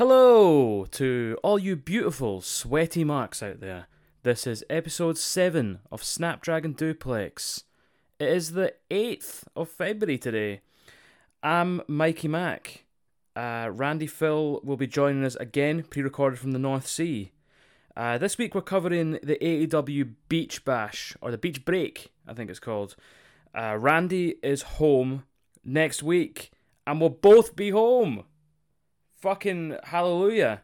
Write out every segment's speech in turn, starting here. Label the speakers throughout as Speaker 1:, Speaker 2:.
Speaker 1: Hello to all you beautiful, sweaty marks out there. This is episode 7 of Snapdragon Duplex. It is the 8th of February today. I'm Mikey Mac. Uh, Randy Phil will be joining us again, pre recorded from the North Sea. Uh, this week we're covering the AEW Beach Bash, or the Beach Break, I think it's called. Uh, Randy is home next week, and we'll both be home. Fucking hallelujah.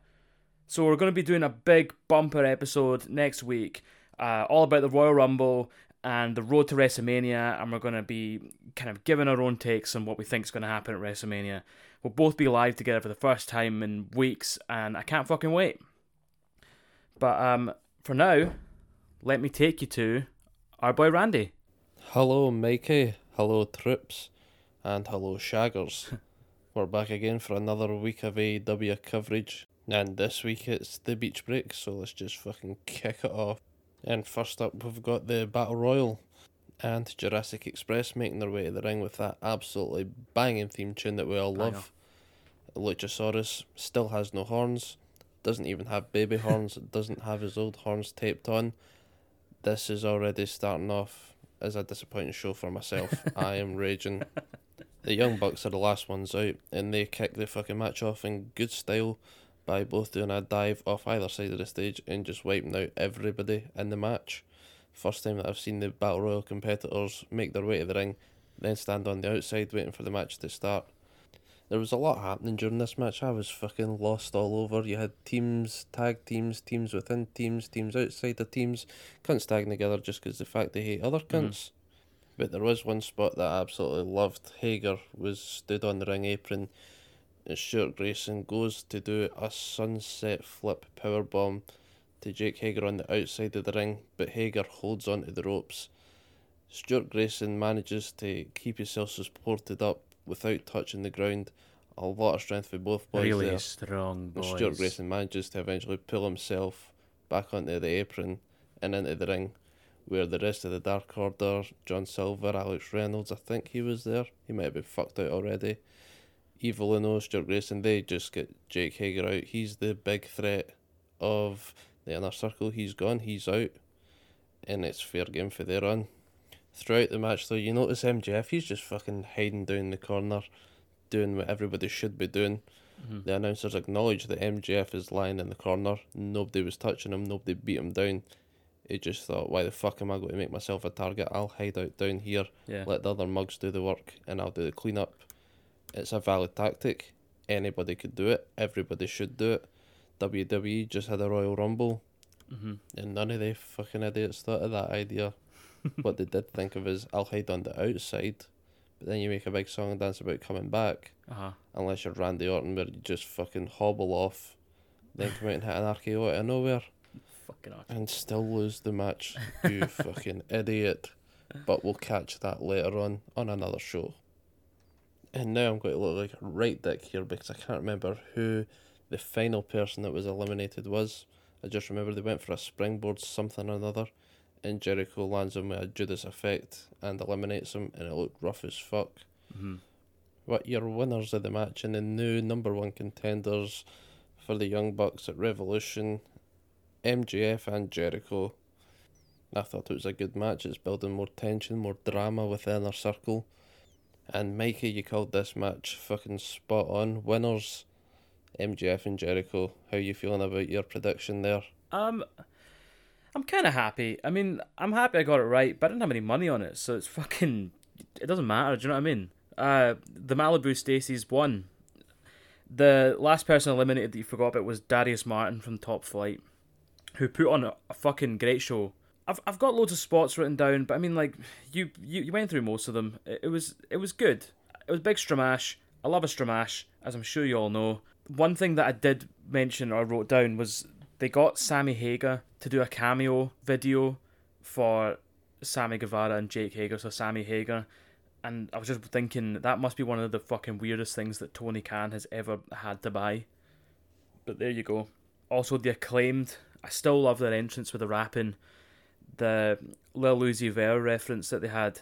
Speaker 1: So we're going to be doing a big bumper episode next week, uh, all about the Royal Rumble and the road to WrestleMania, and we're going to be kind of giving our own takes on what we think is going to happen at WrestleMania. We'll both be live together for the first time in weeks, and I can't fucking wait. But um, for now, let me take you to our boy Randy.
Speaker 2: Hello, Mikey. Hello, Trips. And hello, Shaggers. We're back again for another week of AEW coverage. And this week it's the beach break, so let's just fucking kick it off. And first up, we've got the Battle Royal and Jurassic Express making their way to the ring with that absolutely banging theme tune that we all love. Luchasaurus still has no horns, doesn't even have baby horns, doesn't have his old horns taped on. This is already starting off as a disappointing show for myself. I am raging. The Young Bucks are the last ones out, and they kick the fucking match off in good style by both doing a dive off either side of the stage and just wiping out everybody in the match. First time that I've seen the Battle Royal competitors make their way to the ring, then stand on the outside waiting for the match to start. There was a lot happening during this match. I was fucking lost all over. You had teams, tag teams, teams within teams, teams outside the teams, cunts tagging together just because the fact they hate other mm-hmm. cunts. But there was one spot that I absolutely loved. Hager was stood on the ring apron. And Stuart Grayson goes to do a sunset flip power bomb to Jake Hager on the outside of the ring, but Hager holds onto the ropes. Stuart Grayson manages to keep himself supported up without touching the ground. A lot of strength for both boys
Speaker 1: really
Speaker 2: there.
Speaker 1: strong
Speaker 2: And
Speaker 1: boys.
Speaker 2: Stuart Grayson manages to eventually pull himself back onto the apron and into the ring, where the rest of the Dark Order, John Silver, Alex Reynolds, I think he was there. He might have been fucked out already. Evil Uno, Stuart Grayson, they just get Jake Hager out. He's the big threat of the inner circle. He's gone, he's out, and it's fair game for their on. Throughout the match, though, you notice MJF, he's just fucking hiding down the corner, doing what everybody should be doing.
Speaker 1: Mhm.
Speaker 2: The announcers acknowledge that MJF is lying in the corner. Nobody was touching him. Nobody beat him down. He just thought, why the fuck am I going to make myself a target? I'll hide out down here,
Speaker 1: Yeah.
Speaker 2: let the other mugs do the work, and I'll do the cleanup. It's a valid tactic. Anybody could do it. Everybody should do it. WWE just had a Royal Rumble,
Speaker 1: hmm
Speaker 2: and none of the fucking idiots thought of that idea. what they did think of is, I'll hide on the outside, but then you make a big song and dance about coming back
Speaker 1: Uh huh.
Speaker 2: unless you're Randy Orton, where you just fucking hobble off, then come out and hit an RKO out of nowhere,
Speaker 1: Fucking arse.
Speaker 2: and still lose the match. You fucking idiot. But we'll catch that later on on another show. And now I'm going to look like a right dick here because I can't remember who the final person that was eliminated was. I just remember they went for a springboard something or another, and Jericho lands him with a Judas effect and eliminates him, and it looked rough as fuck.
Speaker 1: hmm
Speaker 2: What your winners of the match and the new number one contenders for the Young Bucks at Revolution, MJF and Jericho. I thought it was a good match. It's building more tension, more drama within our circle. And Mikey, you called this match fucking spot on. Winners, MJF and Jericho. How you feeling about your prediction there?
Speaker 1: Um, I'm kind of happy. I mean, I'm happy I got it right, but I didn't have any money on it, so it's fucking. It doesn't matter. Do you know what I mean? Uh, the Malibu Stacy's won. The last person eliminated that you forgot about was Darius Martin from Top Flight, who put on a, a fucking great show. I've I've got loads of spots written down, but I mean, like you you, you went through most of them. It, it was it was good. It was big Stramash. I love a Stramash, as I'm sure you all know. One thing that I did mention or wrote down was they got Sammy Hagar to do a cameo video for Sammy Guevara and Jake Hager, so Sammy Hagar. And I was just thinking that must be one of the fucking weirdest things that Tony Khan has ever had to buy. But there you go. Also, the acclaimed. I still love their entrance with the rapping. The Lil Uzi Vert reference that they had.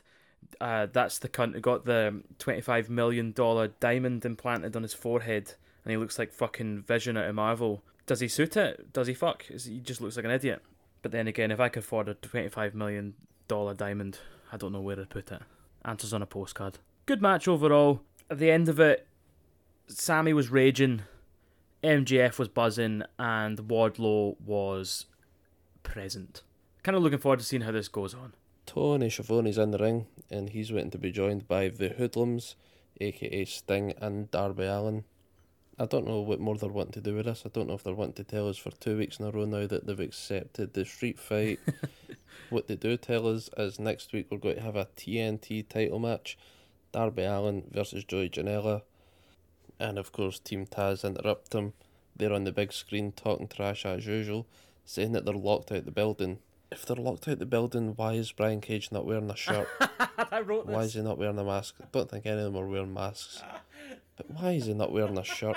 Speaker 1: Uh, that's the cunt who got the $25 million diamond implanted on his forehead and he looks like fucking Vision out of Marvel. Does he suit it? Does he fuck? He just looks like an idiot? But then again, if I could afford a twenty-five million dollar diamond, I don't know where to put it. Answers on a postcard. Good match overall. At the end of it, Sammy was raging, MJF was buzzing, and Wardlow was present. Kind of looking forward to seeing how this goes on.
Speaker 2: Tony Schiavone's in the ring, and he's waiting to be joined by the Hoodlums, aka Sting and Darby Allin. I don't know what more they're wanting to do with this. I don't know if they're wanting to tell us for two weeks in a row now that they've accepted the street fight. what they do tell us is next week we're going to have a TNT title match Darby Allin versus Joey Janela. And of course, Team Taz interrupt them. They're on the big screen talking trash as usual, saying that they're locked out the building. If they're locked out the building, why is Brian Cage not wearing a shirt?
Speaker 1: I wrote
Speaker 2: Why is he not wearing a mask? I don't think any of them are wearing masks. But why is he not wearing a shirt?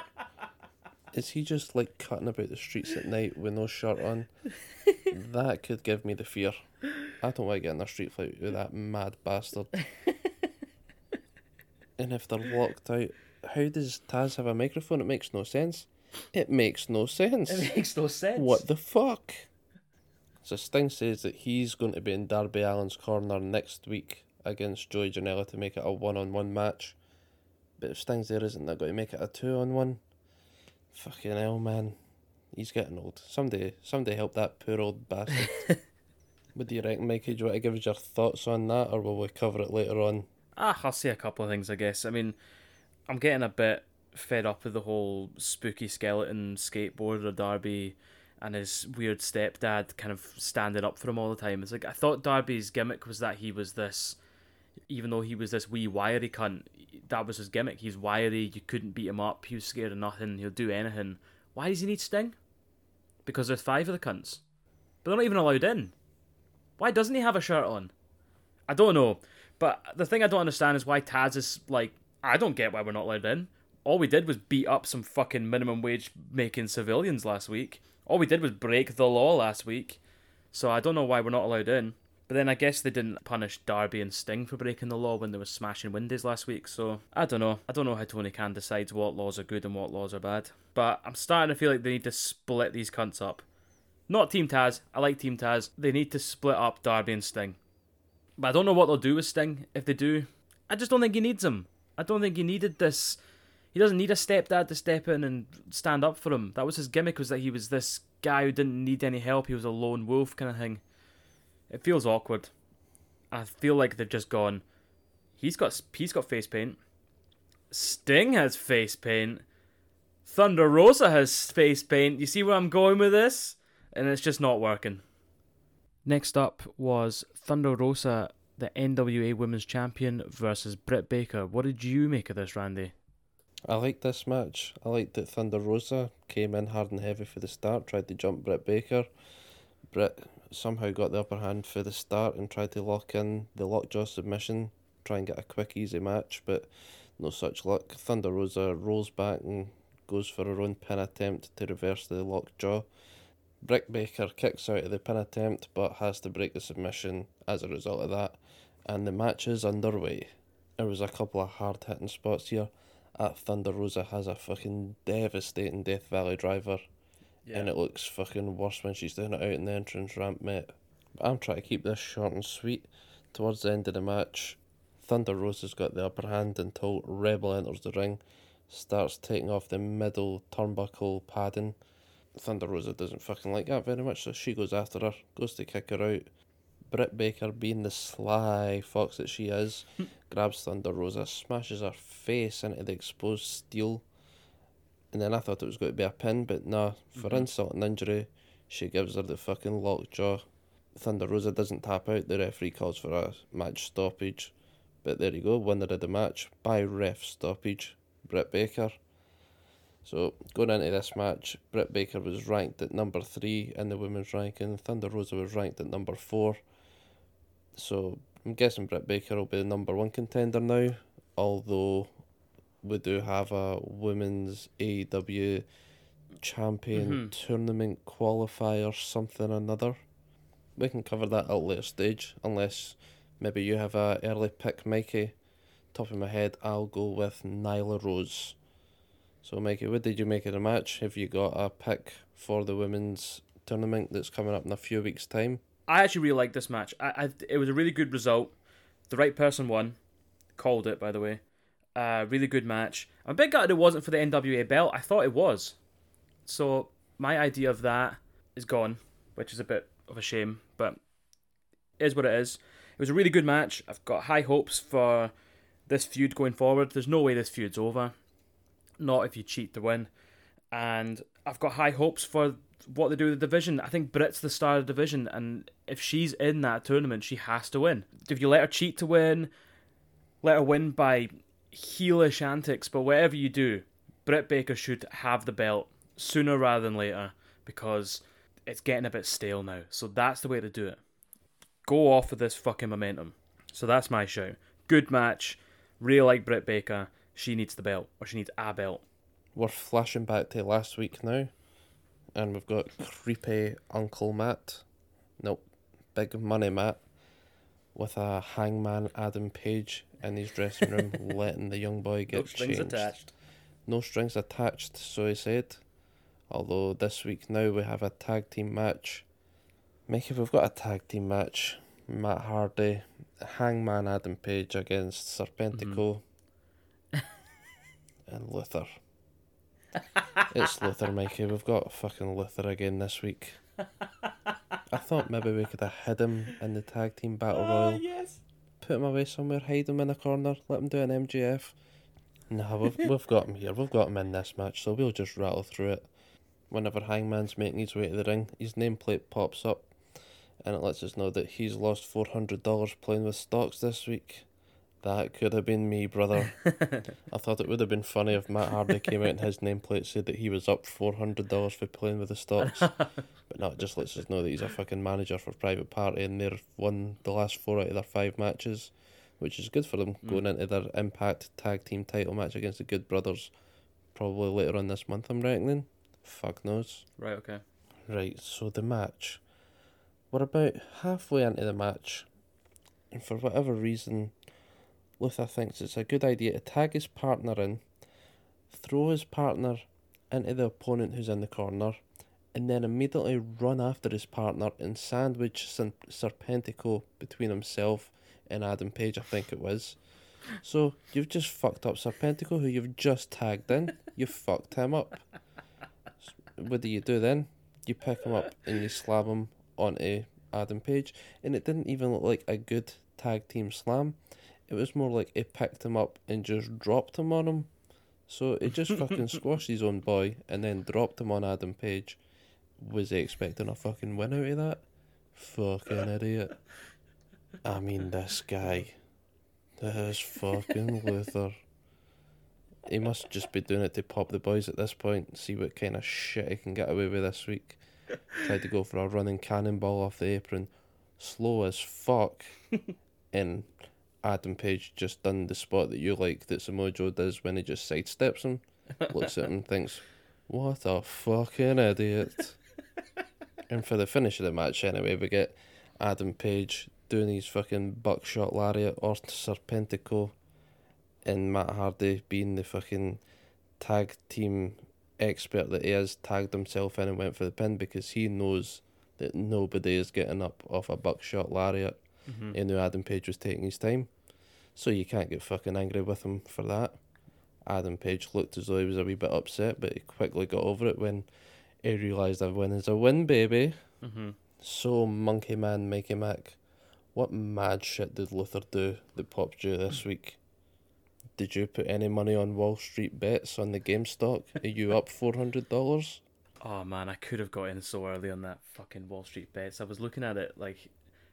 Speaker 2: Is he just like cutting about the streets at night with no shirt on? that could give me the fear. I don't want to get in a street fight with that mad bastard. and if they're locked out, how does Taz have a microphone? It makes no sense. It makes no sense.
Speaker 1: It makes no sense.
Speaker 2: What the fuck? So Sting says that he's going to be in Darby Allin's corner next week against Joey Janela to make it a one on one match. But if Sting's there, isn't that going to make it a two on one? Fucking hell, man. He's getting old. Somebody, somebody help that poor old bastard. what do you reckon, Mikey? Do you want to give us your thoughts on that, or will we cover it later on?
Speaker 1: Ah, I'll say a couple of things, I guess. I mean, I'm getting a bit fed up with the whole spooky skeleton skateboarder Darby and his weird stepdad kind of standing up for him all the time. It's like I thought Darby's gimmick was that he was this, even though he was this wee wiry cunt, that was his gimmick. He's wiry, you couldn't beat him up, he was scared of nothing, he'll do anything. Why does he need Sting? Because there's five of the cunts. But they're not even allowed in. Why doesn't he have a shirt on? I don't know. But the thing I don't understand is why Taz is like, I don't get why we're not allowed in. All we did was beat up some fucking minimum wage making civilians last week. All we did was break the law last week. So I don't know why we're not allowed in. But then I guess they didn't punish Darby and Sting for breaking the law when they were smashing windows last week. So I don't know. I don't know how Tony Khan decides what laws are good and what laws are bad. But I'm starting to feel like they need to split these cunts up. Not Team Taz. I like Team Taz. They need to split up Darby and Sting. But I don't know what they'll do with Sting if they do. I just don't think he needs him. I don't think he needed this. He doesn't need a stepdad to step in and stand up for him. That was his gimmick, was that he was this guy who didn't need any help. He was a lone wolf kind of thing. It feels awkward. I feel like they've just gone. He's got he's got face paint. Sting has face paint. Thunder Rosa has face paint. You see where I'm going with this? And it's just not working. Next up was Thunder Rosa, the NWA Women's Champion, versus Britt Baker. What did you make of this, Randy?
Speaker 2: I liked this match. I liked that Thunder Rosa came in hard and heavy for the start, tried to jump Britt Baker. Britt somehow got the upper hand for the start and tried to lock in the lockjaw submission, try and get a quick, easy match, but no such luck. Thunder Rosa rolls back and goes for her own pin attempt to reverse the lockjaw. Britt Baker kicks out of the pin attempt but has to break the submission as a result of that, and the match is underway. There was a couple of hard hitting spots here. At Thunder Rosa has a fucking devastating Death Valley driver and it looks fucking worse when she's doing it out in the entrance ramp, mate. But I'm trying to keep this short and sweet. Towards the end of the match, Thunder Rosa's got the upper hand until Rebel enters the ring, starts taking off the middle turnbuckle padding. Thunder Rosa doesn't fucking like that very much, so she goes after her, goes to kick her out. Britt Baker, being the sly fox that she is, grabs Thunder Rosa, smashes her face into the exposed steel and then I thought it was going to be a pin, but nah, for
Speaker 1: Mhm.
Speaker 2: insult and injury, she gives her the fucking lockjaw. Thunder Rosa doesn't tap out, the referee calls for a match stoppage. But there you go, winner of the match by ref stoppage, Britt Baker. So going into this match, Britt Baker was ranked at number three in the women's ranking, Thunder Rosa was ranked at number four. So I'm guessing Britt Baker will be the number one contender now, although we do have a women's AEW champion
Speaker 1: Mhm.
Speaker 2: tournament qualifier, something or another. We can cover that at a later stage, unless maybe you have a early pick, Mikey. Top of my head, I'll go with Nyla Rose. So, Mikey, what did you make of the match? Have you got a pick for the women's tournament that's coming up in a few weeks' time?
Speaker 1: I actually really liked this match. I, I it was a really good result. The right person won. Called it, by the way. Uh, really good match. I'm a bit gutted it wasn't for the NWA belt. I thought it was. So my idea of that is gone, which is a bit of a shame, but it is what it is. It was a really good match. I've got high hopes for this feud going forward. There's no way this feud's over. Not if you cheat to win. And I've got high hopes for what they do with the division. I think Britt's the star of the division, and if she's in that tournament, she has to win. If you let her cheat to win, let her win by heelish antics, but whatever you do, Britt Baker should have the belt sooner rather than later because it's getting a bit stale now. So that's the way to do it. Go off with this fucking momentum. So that's my shout. Good match. Really like Britt Baker. She needs the belt, or she needs a belt.
Speaker 2: We're flashing back to last week now, and we've got creepy Uncle Matt. Nope, Big Money Matt with a hangman Adam Page in his dressing room, letting the young boy get
Speaker 1: no strings
Speaker 2: changed.
Speaker 1: attached.
Speaker 2: No strings attached, so he said. Although this week now we have a tag team match. Mickey, we've got a tag team match. Matt Hardy, Hangman Adam Page against Serpentico mm-hmm. And Luther. it's Luther, Mikey. We've got fucking Luther again this week. I thought maybe we could have hid him in the tag team battle ah, royal.
Speaker 1: yes.
Speaker 2: Put him away somewhere, hide him in a corner, let him do an MJF. No, we've we've got him here. We've got him in this match, so we'll just rattle through it. Whenever Hangman's making his way to the ring, his nameplate pops up, and it lets us know that he's lost four hundred dollars playing with stocks this week. That could have been me, brother. I thought it would have been funny if Matt Hardy came out and his nameplate said that he was up four hundred dollars for playing with the stocks. but no, it just lets us know that he's a fucking manager for Private Party and they've won the last four out of their five matches, which is good for them
Speaker 1: Mm.
Speaker 2: going into their Impact Tag Team title match against the Good Brothers, probably later on this month. I'm reckoning. Fuck knows.
Speaker 1: Right. Okay.
Speaker 2: Right, so the match. We're about halfway into the match, and for whatever reason, Luther thinks it's a good idea to tag his partner in, throw his partner into the opponent who's in the corner, and then immediately run after his partner and sandwich Serpentico between himself and Adam Page, I think it was. So you've just fucked up Serpentico, who you've just tagged in. You fucked him up. What do you do then? You pick him up and you slam him onto Adam Page, and it didn't even look like a good tag team slam. It was more like it picked him up and just dropped him on him. So it just fucking squashed his own boy and then dropped him on Adam Page. Was he expecting a fucking win out of that? Fucking idiot. I mean, this guy. This fucking Luther. He must just be doing it to pop the boys at this point, see what kind of shit he can get away with this week. Tried to go for a running cannonball off the apron, slow as fuck, and Adam Page just done the spot that you like that Samoa Joe does when he just sidesteps him, looks at him and thinks, "What a fucking idiot." and for the finish of the match, anyway, we get Adam Page doing his fucking buckshot lariat or Serpentico, and Matt Hardy being the fucking tag team expert that he is, tagged himself in and went for the pin because he knows that nobody is getting up off a buckshot lariat.
Speaker 1: Mm-hmm.
Speaker 2: He knew Adam Page was taking his time, so you can't get fucking angry with him for that. Adam Page looked as though he was a wee bit upset, but he quickly got over it when he realised a win is a win, baby.
Speaker 1: Mm-hmm.
Speaker 2: So, Monkey Man, Mikey Mac, what mad shit did Luther do that popped you this week? Did you put any money on Wall Street bets on the game stock? Are you up $400?
Speaker 1: Oh man, I could have got in so early on that fucking Wall Street bets. I was looking at it like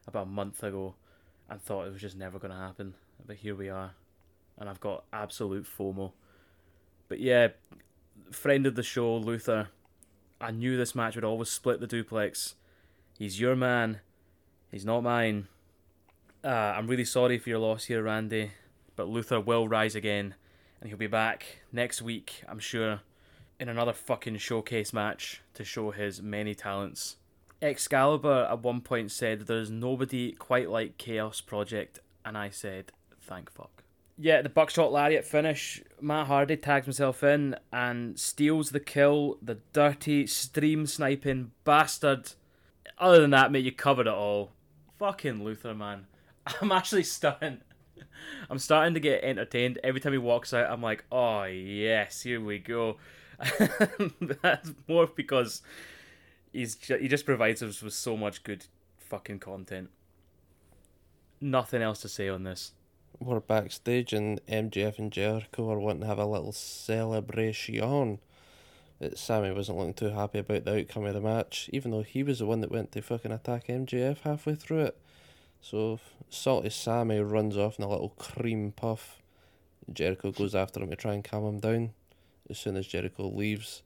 Speaker 1: about a month ago and thought it was just never going to happen. But here we are. And I've got absolute FOMO. But yeah, friend of the show, Luther. I knew this match would always split the duplex. He's your man. He's not mine. Uh, I'm really sorry for your loss here, Randy. But Luther will rise again. And he'll be back next week, I'm sure in another fucking showcase match to show his many talents. Excalibur at one point said there's nobody quite like Chaos Project, and I said, thank fuck. Yeah, the buckshot lariat finish. Matt Hardy tags himself in and steals the kill. The dirty stream sniping bastard. Other than that, mate, you covered it all. Fucking Luther, man. I'm actually starting. I'm starting to get entertained every time he walks out. I'm like, oh yes, here we go. That's more because he's he just provides us with so much good fucking content. Nothing else to say on this.
Speaker 2: We're backstage and MJF and Jericho were wanting to have a little celebration. That Sammy wasn't looking too happy about the outcome of the match, even though he was the one that went to fucking attack MJF halfway through it. So salty Sammy runs off in a little cream puff. Jericho goes after him to try and calm him down. As soon as Jericho leaves,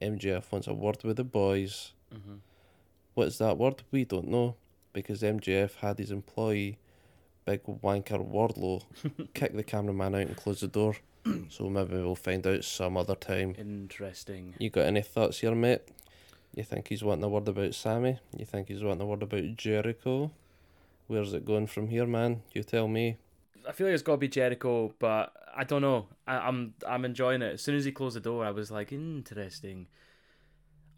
Speaker 2: MJF wants a word with the boys.
Speaker 1: Mm-hmm.
Speaker 2: What's that word? We don't know because MJF had his employee, big wanker Wardlow, kick the cameraman out and close the door. so maybe we'll find out some other time.
Speaker 1: Interesting.
Speaker 2: You got any thoughts here, mate? You think he's wanting a word about Sammy? You think he's wanting a word about Jericho? Where's it going from here, man? You tell me.
Speaker 1: I feel like it's got to be Jericho, but I don't know. I, I'm I'm enjoying it. As soon as he closed the door, I was like, interesting.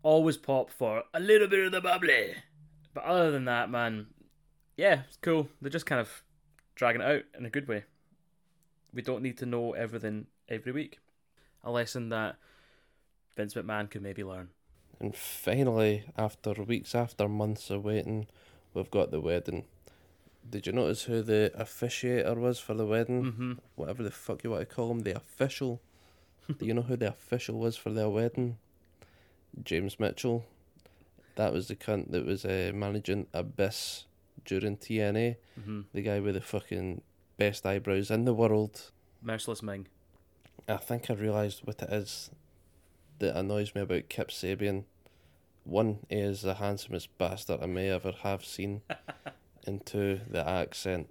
Speaker 1: Always pop for a little bit of the bubbly, but other than that, man, yeah, it's cool. They're just kind of dragging it out in a good way. We don't need to know everything every week. A lesson that Vince McMahon could maybe learn.
Speaker 2: And finally, after weeks, after months of waiting, we've got the wedding. Did you notice who the officiator was for the wedding?
Speaker 1: Mm-hmm.
Speaker 2: Whatever the fuck you want to call him, the official. Do you know who the official was for their wedding? James Mitchell. That was the cunt that was uh, managing Abyss during TNA.
Speaker 1: Mm-hmm.
Speaker 2: The guy with the fucking best eyebrows in the world.
Speaker 1: Merciless Ming.
Speaker 2: I think I realised what it is that annoys me about Kip Sabian. One, he is the handsomest bastard I may ever have seen. and two, the accent.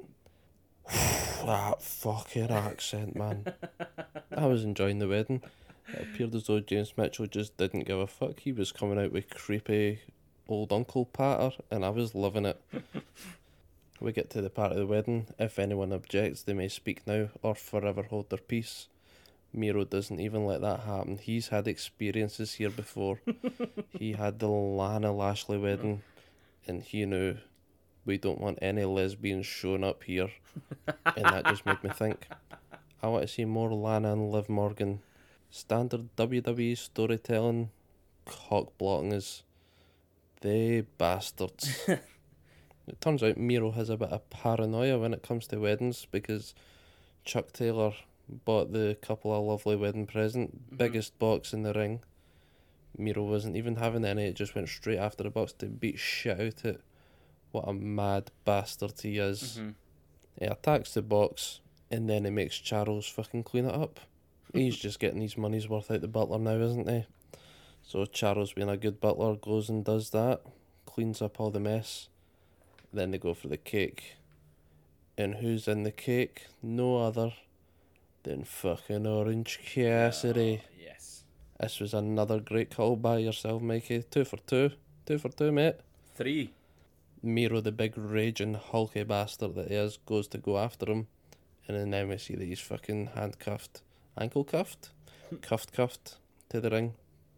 Speaker 2: that fucking accent, man. I was enjoying the wedding. It appeared as though James Mitchell just didn't give a fuck. He was coming out with creepy old uncle patter, and I was loving it. we get to the part of the wedding. If anyone objects, they may speak now or forever hold their peace. Miro doesn't even let that happen. He's had experiences here before. he had the Lana Lashley wedding, and he knew we don't want any lesbians showing up here. and that just made me think. I want to see more Lana and Liv Morgan. Standard WWE storytelling, cock blocking is they bastards. it turns out Miro has a bit of paranoia when it comes to weddings because Chuck Taylor bought the couple a lovely wedding present,
Speaker 1: Mhm.
Speaker 2: biggest box in the ring. Miro wasn't even having any, it just went straight after the box to beat shit out it. What a mad bastard he is.
Speaker 1: Mm-hmm.
Speaker 2: He attacks the box and then he makes Charles fucking clean it up. He's just getting his money's worth out the butler now, isn't he? So Charles, being a good butler, goes and does that, cleans up all the mess. Then they go for the cake. And who's in the cake? No other than fucking Orange Cassidy.
Speaker 1: Oh, yes.
Speaker 2: This was another great call by yourself, Mikey. Two for two. Two for two, mate.
Speaker 1: Three.
Speaker 2: Miro, the big raging hulky bastard that he is, goes to go after him, and then we see that he's fucking handcuffed, ankle cuffed, cuffed cuffed to the ring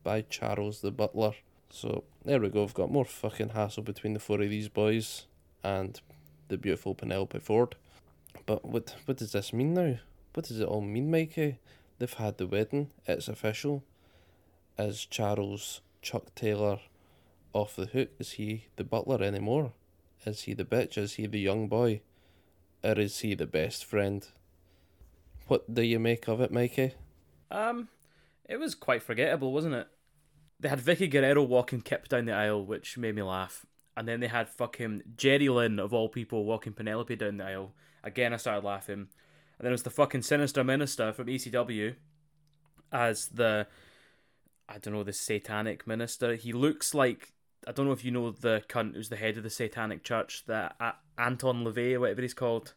Speaker 2: by Charles the butler. So there we go. We've got more fucking hassle between the four of these boys and the beautiful Penelope Ford. But what what does this mean now? What does it all mean, Mikey? They've had the wedding. It's official. Is Charles Chuck Taylor off the hook? Is he the butler anymore? Is he the bitch? Is he the young boy? Or is he the best friend? What do you make of it, Mikey?
Speaker 1: Um, it was quite forgettable, wasn't it? They had Vickie Guerrero walking Kip down the aisle, which made me laugh. And then they had fucking Jerry Lynn, of all people, walking Penelope down the aisle. Again, I started laughing. And then it was the fucking Sinister Minister from ECW as the, I don't know, the Satanic Minister. He looks like, I don't know if you know the cunt who's the head of the Satanic Church, the A- Anton LaVey, whatever he's called,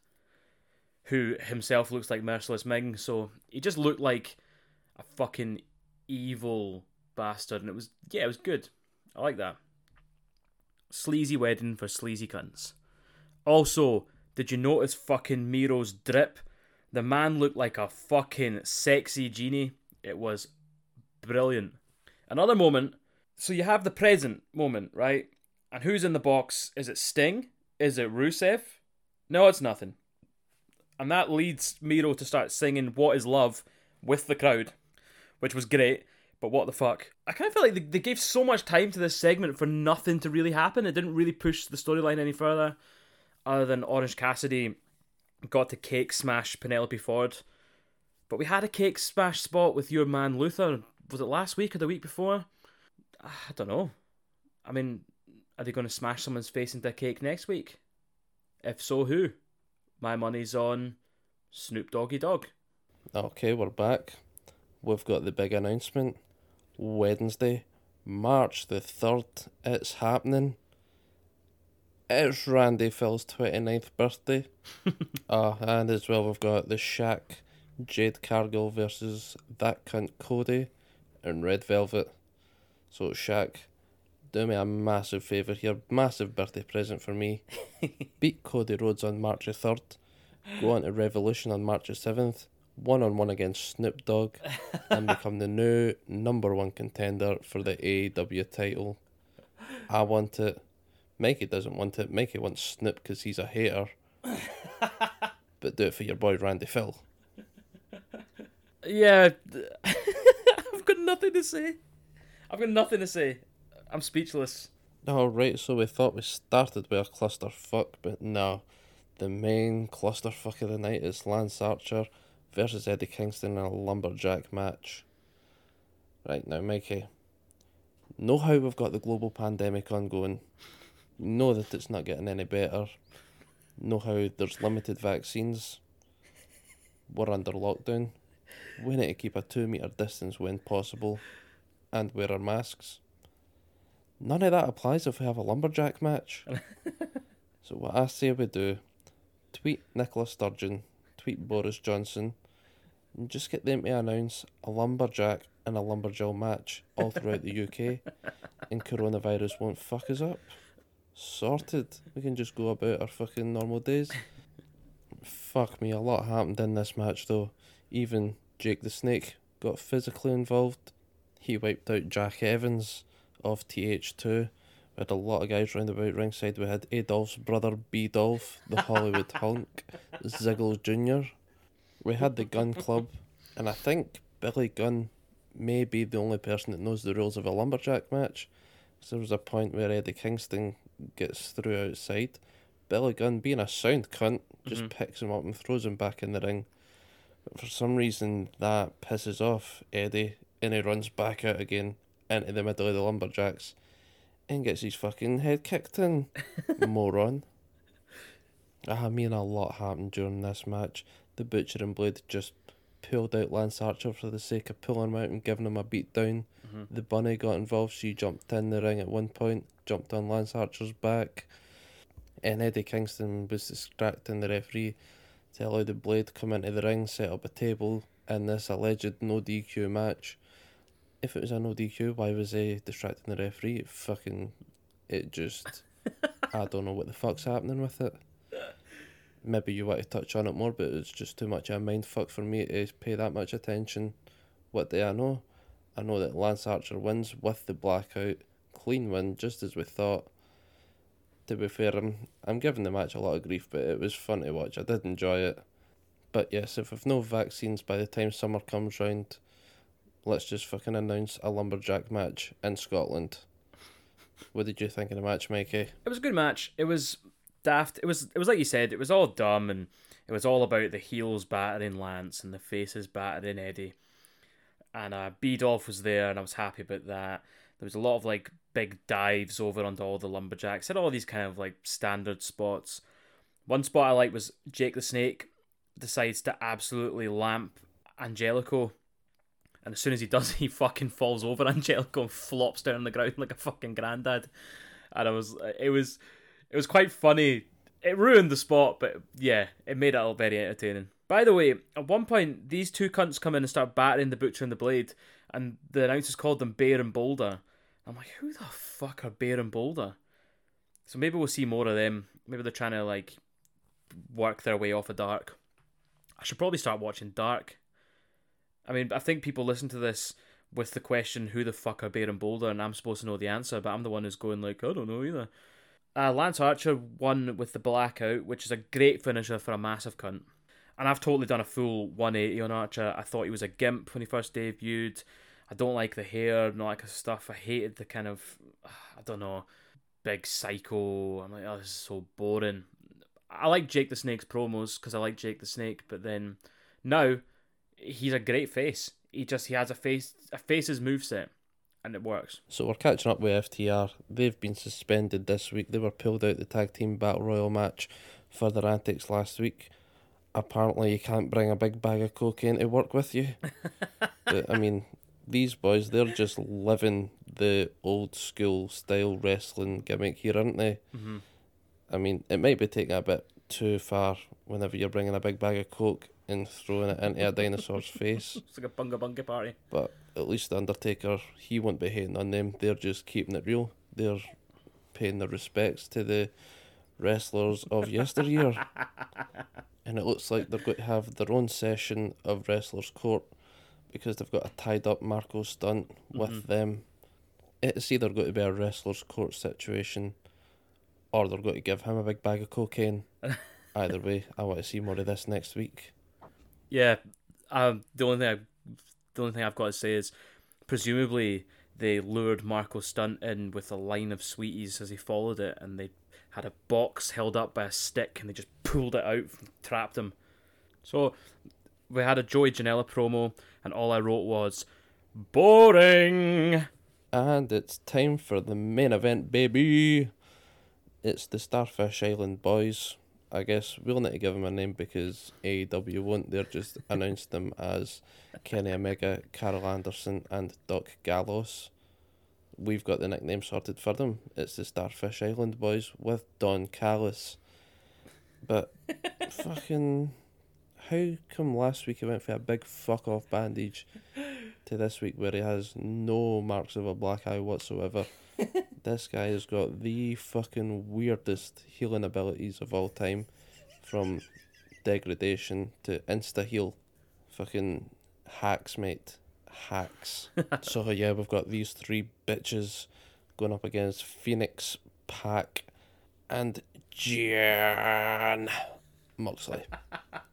Speaker 1: who himself looks like Merciless Ming. So he just looked like a fucking evil bastard, and it was yeah, it was good. I like that. Sleazy wedding for sleazy cunts. Also, did you notice fucking Miro's drip? The man looked like a fucking sexy genie. It was brilliant. Another moment. So you have the present moment, right? And who's in the box? Is it Sting? Is it Rusev? No, it's nothing. And that leads Miro to start singing What is Love with the crowd, which was great. But what the fuck? I kind of feel like they, they gave so much time to this segment for nothing to really happen. It didn't really push the storyline any further, other than Orange Cassidy got to cake smash Penelope Ford. But we had a cake smash spot with your man Luther. Was it last week or the week before? Ah, I don't know. I mean, are they going to smash someone's face into a cake next week? If so, who? My money's on Snoop Doggy Dogg.
Speaker 2: Okay, we're back. We've got the big announcement. Wednesday, March the 3rd. It's happening. It's Randy Phil's 29th birthday. uh, and as well, we've got the Shaq Jade Cargill versus that cunt Cody in Red Velvet. So, Shaq, do me a massive favour here. Massive birthday present for me. Beat Cody Rhodes on March the 3rd. Go on to Revolution on March the 7th. One on one against Snoop Dogg. and become the new number one contender for the AEW title. I want it. Mikey doesn't want it. Mikey wants Snoop because he's a hater. but do it for your boy Randy Phil.
Speaker 1: Yeah, I've got nothing to say. I've got nothing to say. I'm speechless.
Speaker 2: All right, so we thought we started with a clusterfuck, but no. The main clusterfuck of the night is Lance Archer versus Eddie Kingston in a lumberjack match. Right now, Mikey. Know how we've got the global pandemic ongoing. Know that it's not getting any better. Know how there's limited vaccines. We're under lockdown. We need to keep a two metre distance when possible and wear our masks. None of that applies if we have a lumberjack match. so what I say we do, tweet Nicola Sturgeon, tweet Boris Johnson, and just get them to announce a lumberjack and a lumberjill match all throughout the UK, and coronavirus won't fuck us up. Sorted. We can just go about our fucking normal days. Fuck me, a lot happened in this match though. Even Jake the Snake got physically involved. He wiped out Jack Evans of TH2. We had a lot of guys round about ringside. We had Adolf's brother B Dolph, the Hollywood hunk, Ziggles Jr. We had the Gun Club, and I think Billy Gunn may be the only person that knows the rules of a lumberjack match. There was a point where Eddie Kingston gets through outside. Billy Gunn, being a sound cunt, just
Speaker 1: Mhm.
Speaker 2: picks him up and throws him back in the ring. But for some reason, that pisses off Eddie, and he runs back out again into the middle of the lumberjacks and gets his fucking head kicked in. Moron. Ah, I mean, a lot happened during this match. The Butcher and Blade just pulled out Lance Archer for the sake of pulling him out and giving him a beat down.
Speaker 1: Mhm.
Speaker 2: The bunny got involved. She jumped in the ring at one point, jumped on Lance Archer's back. And Eddie Kingston was distracting the referee to allow the blade to come into the ring, set up a table in this alleged no DQ match. If it was a no DQ, why was he distracting the referee? It fucking, it just, I don't know what the fuck's happening with it. Maybe you want to touch on it more, but it's just too much of a mind fuck for me to pay that much attention. What do I know? I know that Lance Archer wins with the blackout, clean win, just as we thought. To be fair, I'm, I'm giving the match a lot of grief, but it was fun to watch. I did enjoy it. But yes, if we've no vaccines by the time summer comes round, let's just fucking announce a lumberjack match in Scotland. What did you think of the match, Mikey?
Speaker 1: It was a good match. It was daft. It was it was like you said. It was all dumb, and it was all about the heels battering Lance and the faces battering Eddie. And uh, B Dolph was there, and I was happy about that. There was a lot of like big dives over onto all the lumberjacks. Had all these kind of like standard spots. One spot I liked was Jake the Snake decides to absolutely lamp Angelico. And as soon as he does, he fucking falls over Angelico and flops down on the ground like a fucking granddad. And I was, it was, it was quite funny. It ruined the spot, but yeah, it made it all very entertaining. By the way, at one point, these two cunts come in and start battering the Butcher and the Blade, and the announcers called them Bear and Boulder. I'm like, who the fuck are Bear and Boulder? So maybe we'll see more of them. Maybe they're trying to like work their way off of dark. I should probably start watching Dark. I mean, I think people listen to this with the question, "Who the fuck are Bear and Boulder?" and I'm supposed to know the answer, but I'm the one who's going like, "I don't know either." Uh, Lance Archer won with the blackout, which is a great finisher for a massive cunt. And I've totally done a full 180 on Archer. I thought he was a gimp when he first debuted. I don't like the hair and all that kind of stuff. I hated the kind of, I don't know, big psycho. I'm like, oh, this is so boring. I like Jake the Snake's promos because I like Jake the Snake, but then now he's a great face. He just he has a face a face's moveset and it works.
Speaker 2: So we're catching up with FTR. They've been suspended this week. They were pulled out the tag team battle royal match for their antics last week. Apparently, you can't bring a big bag of cocaine to work with you. but, I mean, these boys, they're just living the old school style wrestling gimmick here, aren't they?
Speaker 1: Mm-hmm.
Speaker 2: I mean, it might be taking a bit too far whenever you're bringing a big bag of coke and throwing it into a dinosaur's face.
Speaker 1: It's like a bunga bunga party.
Speaker 2: But at least the Undertaker, he won't be hating on them. They're just keeping it real. They're paying their respects to the wrestlers of yesteryear. and it looks like they're going to have their own session of Wrestlers Court because they've got a tied up Marco stunt with
Speaker 1: Mhm.
Speaker 2: them. It's either going to be a Wrestlers Court situation or they're going to give him a big bag of cocaine. Either way, I want to see more of this next week.
Speaker 1: Yeah, um, the only thing I, the only thing I've got to say is, presumably they lured Marco Stunt in with a line of sweeties as he followed it, and they had a box held up by a stick, and they just pulled it out, and trapped him. So we had a Joey Janela promo, and all I wrote was, boring.
Speaker 2: And it's time for the main event, baby. It's the Starfish Island Boys. I guess we'll need to give them a name because AEW won't. They're just announced them as Kenny Omega, Karl Anderson, and Doc Gallows. We've got the nickname sorted for them. It's the Starfish Island Boys with Don Callis. But fucking, how come last week he went for a big fuck off bandage to this week where he has no marks of a black eye whatsoever? this guy has got the fucking weirdest healing abilities of all time from degradation to insta heal. Fucking hacks, mate. Hacks. so, yeah, we've got these three bitches going up against Fénix, PAC, and Jan Moxley.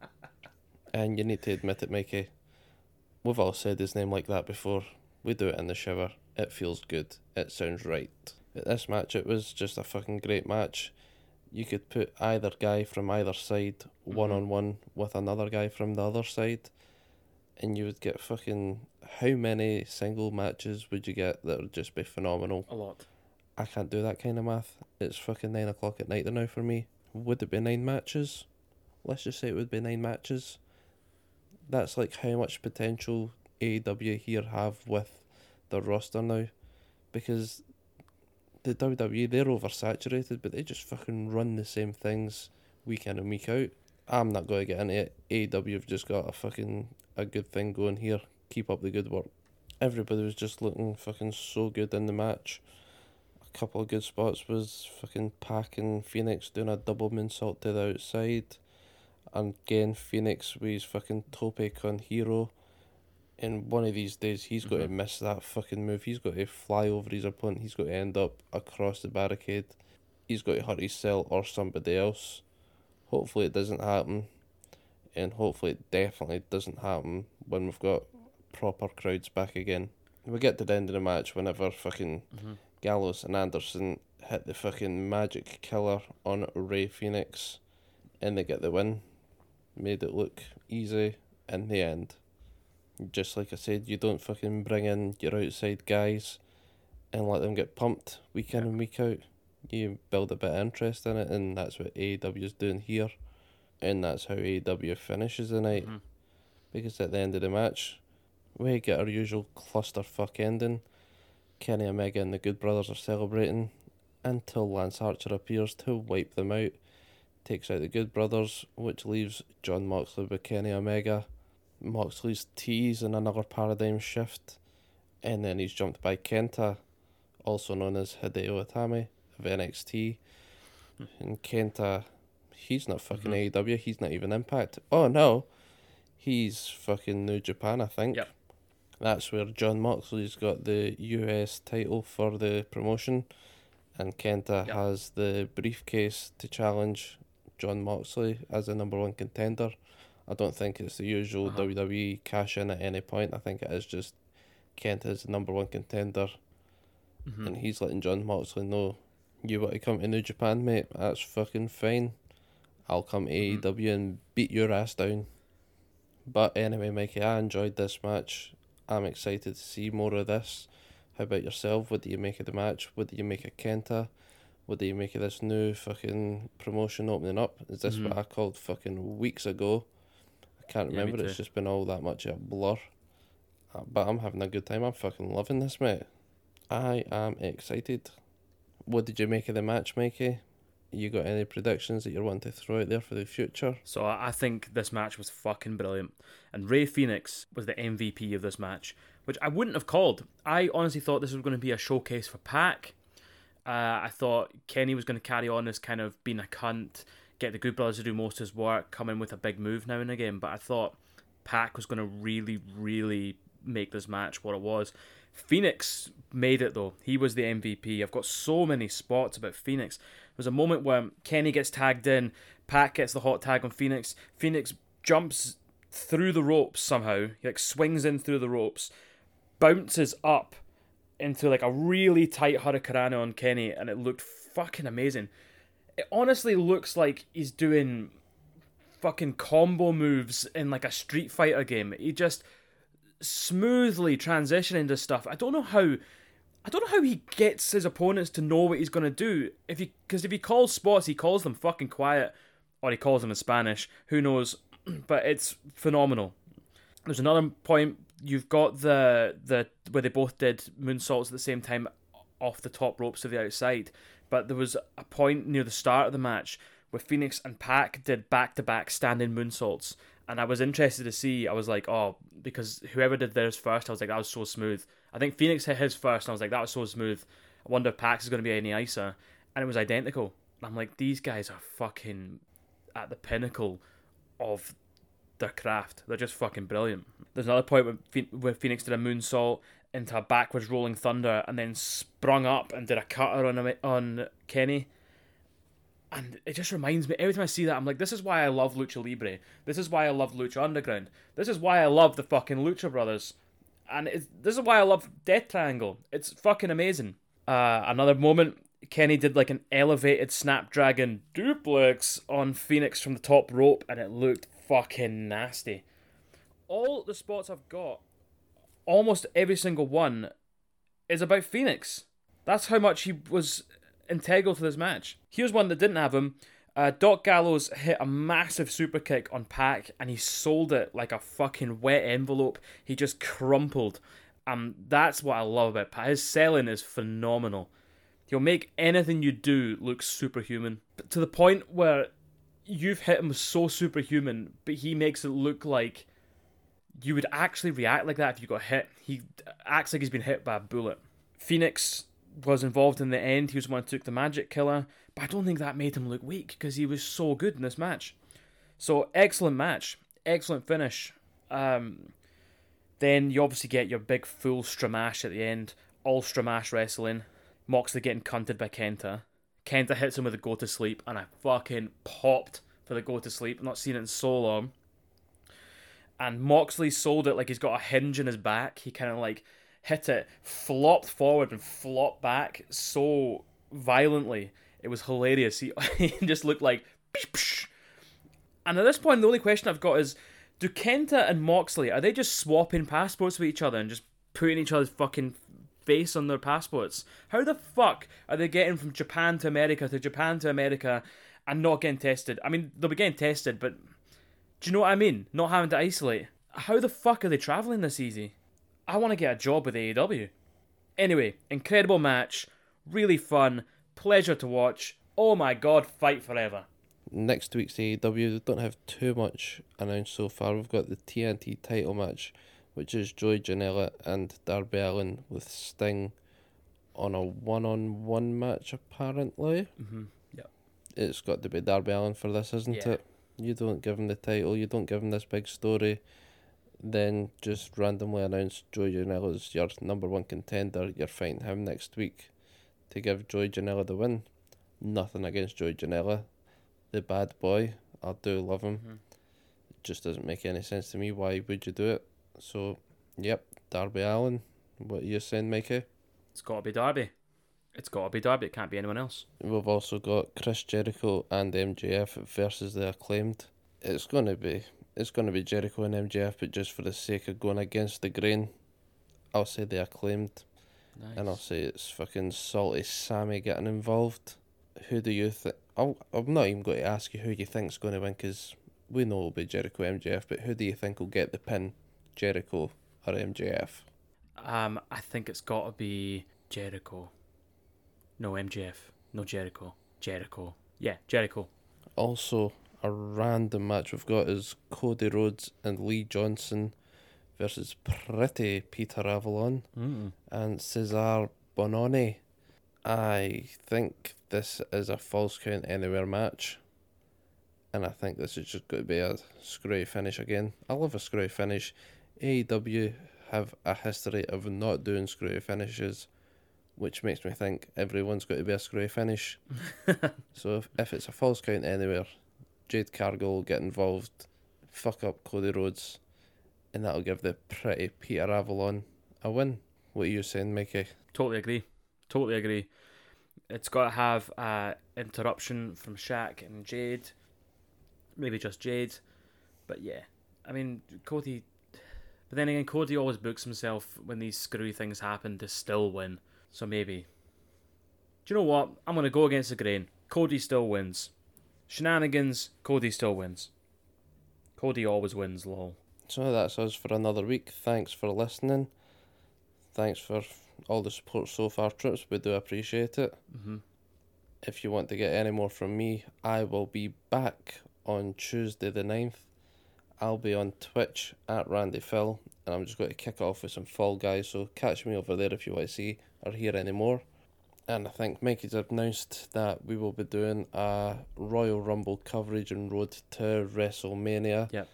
Speaker 2: and you need to admit it, Mikey. We've all said his name like that before. We do it in the shower. It feels good. It sounds right. At this match, it was just a fucking great match. You could put either guy from either side one on one with another guy from the other side, and you would get fucking. How many single matches would you get that would just be phenomenal?
Speaker 1: A lot.
Speaker 2: I can't do that kind of math. It's fucking nine o'clock at night there now for me. Would it be nine matches? Let's just say it would be nine matches. That's like how much potential AEW here have with their roster now. Because the WWE, they're oversaturated, but they just fucking run the same things week in and week out. I'm not going to get into it. AEW have just got a fucking a good thing going here. Keep up the good work. Everybody was just looking fucking so good in the match a couple of good spots was fucking PAC and Fénix doing a double moonsault to the outside. And again, Fénix with his fucking tope con hilo. And one of these days, he's got to
Speaker 1: Mhm.
Speaker 2: miss that fucking move. He's got to fly over his opponent. He's got to end up across the barricade. He's got to hurt his cell or somebody else. Hopefully, it doesn't happen. And hopefully, it definitely doesn't happen when we've got proper crowds back again. We get to the end of the match whenever fucking
Speaker 1: Mm-hmm.
Speaker 2: Gallows and Anderson hit the fucking magic killer on Rey Fénix and they get the win. Made it look easy in the end. Just like I said, you don't fucking bring in your outside guys and let them get pumped week in and week out. You build a bit of interest in it, and that's what AEW is doing here. And that's how AEW finishes the night
Speaker 1: Mhm.
Speaker 2: because at the end of the match, we get our usual clusterfuck ending. Kenny Omega and the Good Brothers are celebrating until Lance Archer appears to wipe them out. Takes out the Good Brothers, which leaves Jon Moxley with Kenny Omega. Moxley's tease and another paradigm shift, and then he's jumped by Kenta, also known as Hideo Itami of NXT. And Kenta, he's not fucking
Speaker 1: Mhm.
Speaker 2: AEW, he's not even Impact. Oh no, he's fucking New Japan, I think.
Speaker 1: Yep.
Speaker 2: That's where Jon Moxley's got the US title for the promotion, and Kenta
Speaker 1: Yep.
Speaker 2: has the briefcase to challenge John Moxley as the number one contender. I don't think it's the usual
Speaker 1: Uh-huh.
Speaker 2: WWE cash in at any point. I think it is just Kenta's the number one contender,
Speaker 1: Mhm.
Speaker 2: and he's letting Jon Moxley know, you want to come to New Japan, mate? That's fucking fine. I'll come to
Speaker 1: Mhm.
Speaker 2: AEW and beat your ass down. But anyway, Mikey, I enjoyed this match. I'm excited to see more of this. How about yourself? What do you make of the match? What do you make of Kenta? What do you make of this new fucking promotion opening up? Is this what
Speaker 1: Mhm.
Speaker 2: I called fucking weeks ago? Can't
Speaker 1: Yeah,
Speaker 2: remember. it's just been all that much of a blur. Uh, But I'm having a good time. I'm fucking loving this, mate. I am excited. What did you make of the match, Mikey? You got any predictions that you want to throw out there for the future?
Speaker 1: So I I think this match was fucking brilliant. And Rey Fénix was the MVP of this match, which I wouldn't have called. I honestly thought this was going to be a showcase for Pac. Uh, I thought Kenny was going to carry on as kind of being a cunt, get the Good Brothers to do most of his work, come in with a big move now and again. But I thought Pac was going to really, really make this match what it was. Fénix made it though. He was the MVP. I've got so many spots about Fénix. There's a moment where Kenny gets tagged in, Pac gets the hot tag on Fénix. Fénix jumps through the ropes somehow. He like swings in through the ropes, bounces up into like a really tight hurricane on Kenny, and it looked fucking amazing. It honestly looks like he's doing fucking combo moves in like a Street Fighter game. He just smoothly transitioning to stuff. I don't know how. I don't know how he gets his opponents to know what he's gonna do. If he, because if he calls spots, he calls them fucking quiet, or he calls them in Spanish. Who knows? But it's phenomenal. There's another point. You've got the the where they both did moonsaults at the same time off the top ropes to the outside. But there was a point near the start of the match where Fénix and Pac did back to back standing moonsaults. And I was interested to see, I was like, oh, because whoever did theirs first, I was like, that was so smooth. I think Fénix hit his first, and I was like, that was so smooth. I wonder if Pac's is going to be any nicer. And it was identical. I'm like, these guys are fucking at the pinnacle of their craft. They're just fucking brilliant. There's another point where Fénix did a moonsault into a backwards rolling thunder and then sprung up and did a cutter on on Kenny. And it just reminds me every time I see that I'm like, this is why I love Lucha Libre. This is why I love Lucha Underground. This is why I love the fucking Lucha Brothers. And this is why I love Death Triangle. It's fucking amazing. Uh, another moment, Kenny did like an elevated Snapdragon duplex on Fénix from the top rope, and it looked fucking nasty. All the spots I've got, almost every single one, is about Fénix. That's how much he was integral to this match. Here's one that didn't have him. Uh, Doc Gallows hit a massive super kick on Pac and he sold it like a fucking wet envelope. He just crumpled. Um, that's what I love about Pac. His selling is phenomenal. He'll make anything you do look superhuman. But to the point where you've hit him so superhuman, but he makes it look like you would actually react like that if you got hit. He acts like he's been hit by a bullet. Fénix was involved in the end. He was the one who took the magic killer, but I don't think that made him look weak because he was so good in this match. So excellent match, excellent finish. Um, then you obviously get your big full stramash at the end, all stramash wrestling. Moxley getting cunted by Kenta. Kenta hits him with a go to sleep, and I fucking popped for the go to sleep. Not seen it in so long. And Moxley sold it like he's got a hinge in his back. He kind of like hit it, flopped forward and flopped back so violently. It was hilarious. He, he just looked like. And at this point, the only question I've got is do Kenta and Moxley, are they just swapping passports with each other and just putting each other's fucking face on their passports? How the fuck are they getting from Japan to America to Japan to America and not getting tested? I mean, they'll be getting tested, but do you know what I mean? Not having to isolate. How the fuck are they traveling this easy? I want to get a job with AEW. Anyway, incredible match, really fun, pleasure to watch. Oh my god, fight forever.
Speaker 2: Next week's AEW don't have too much announced so far. We've got the TNT title match, which is Joey Janela and Darby Allin with Sting on a one-on-one match. Apparently,
Speaker 1: Mm-hmm. Yeah.
Speaker 2: it's got to be Darby Allin for this, isn't
Speaker 1: Yeah.
Speaker 2: it? You don't give him the title. You don't give him this big story. Then just randomly announce Joey Janela's your number one contender. You're fighting him next week to give Joey Janela the win. Nothing against Joey Janela, the bad boy. I do love him.
Speaker 1: Mhm.
Speaker 2: It just doesn't make any sense to me. Why would you do it? So, yep, Darby Allin. What are you saying, Mikey?
Speaker 1: It's got to be Darby. It's got to be Darby. It can't be anyone else.
Speaker 2: We've also got Chris Jericho and MJF versus the acclaimed. It's gonna be it's gonna be Jericho and MJF, but just for the sake of going against the grain, I'll say the acclaimed,
Speaker 1: Nice.
Speaker 2: and I'll say it's fucking salty Sammy getting involved. Who do you think? I'm not even going to ask you who you think's going to win because we know it'll be Jericho MJF, but who do you think will get the pin, Jericho or MJF?
Speaker 1: Um, I think it's got to be Jericho. No MJF. No Jericho. Jericho. Yeah, Jericho.
Speaker 2: Also, a random match we've got is Cody Rhodes and Lee Johnson versus Pretty Peter Avalon
Speaker 1: Mm.
Speaker 2: and Cezar Bononi. I think this is a falls count anywhere match. And I think this is just going to be a screwy finish again. I love a screwy finish. AEW have a history of not doing screwy finishes, which makes me think everyone's going to be a screwy finish. so if, if it's a falls count anywhere, Jade Cargill will get involved, fuck up Cody Rhodes, and that'll give the pretty Peter Avalon a win. What are you saying, Mickey?
Speaker 1: Totally agree. Totally agree. It's got to have a interruption from Shaq and Jade. Maybe just Jade. But yeah. I mean, Cody. But then again, Cody always books himself when these screwy things happen to still win. So maybe. Do you know what? I'm going to go against the grain. Cody still wins. Shenanigans, Cody still wins. Cody always wins, lol.
Speaker 2: So that's us for another week. Thanks for listening. Thanks for all the support so far, trips. We do appreciate it.
Speaker 1: hmm
Speaker 2: If you want to get any more from me, I will be back on Tuesday the 9th. I'll be on Twitch at Randy Phil, and I'm just going to kick off with some Fall Guys. So catch me over there if you want to see or here anymore. And I think Mikey's announced that we will be doing a Royal Rumble coverage and road to WrestleMania.
Speaker 1: Yep.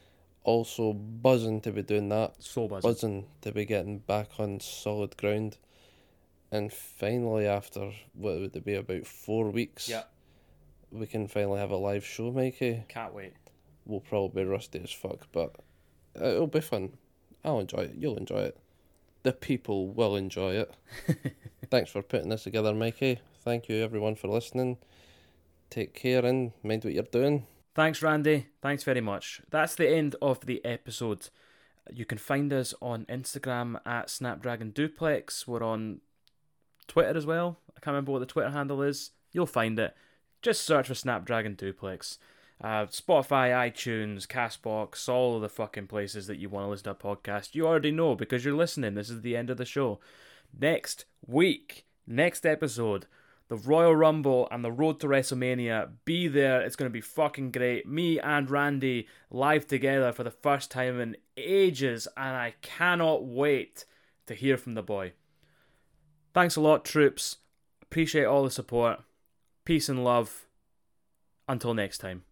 Speaker 2: Also buzzing to be doing that
Speaker 1: So buzzing.
Speaker 2: buzzing to be getting back on solid ground. And finally, after what would it be about four weeks,
Speaker 1: Yeah.
Speaker 2: we can finally have a live show, Mikey.
Speaker 1: Can't wait.
Speaker 2: We'll probably be rusty as fuck, but it'll be fun. I'll enjoy it. You'll enjoy it. The people will enjoy it. Thanks for putting this together, Mikey. Thank you, everyone, for listening. Take care and mind what you're doing.
Speaker 1: Thanks, Randy. Thanks very much. That's the end of the episode. You can find us on Instagram at Snapdragon Duplex. We're on Twitter as well. I can't remember what the Twitter handle is. You'll find it. Just search for Snapdragon Duplex. Uh, Spotify, iTunes, Castbox, all of the fucking places that you want to listen to a podcast. You already know because you're listening. This is the end of the show. Next week, next episode, the Royal Rumble and the Road to WrestleMania. Be there. It's going to be fucking great. Me and Randy live together for the first time in ages, and I cannot wait to hear from the boy. Thanks a lot, troops. Appreciate all the support. Peace and love. Until next time.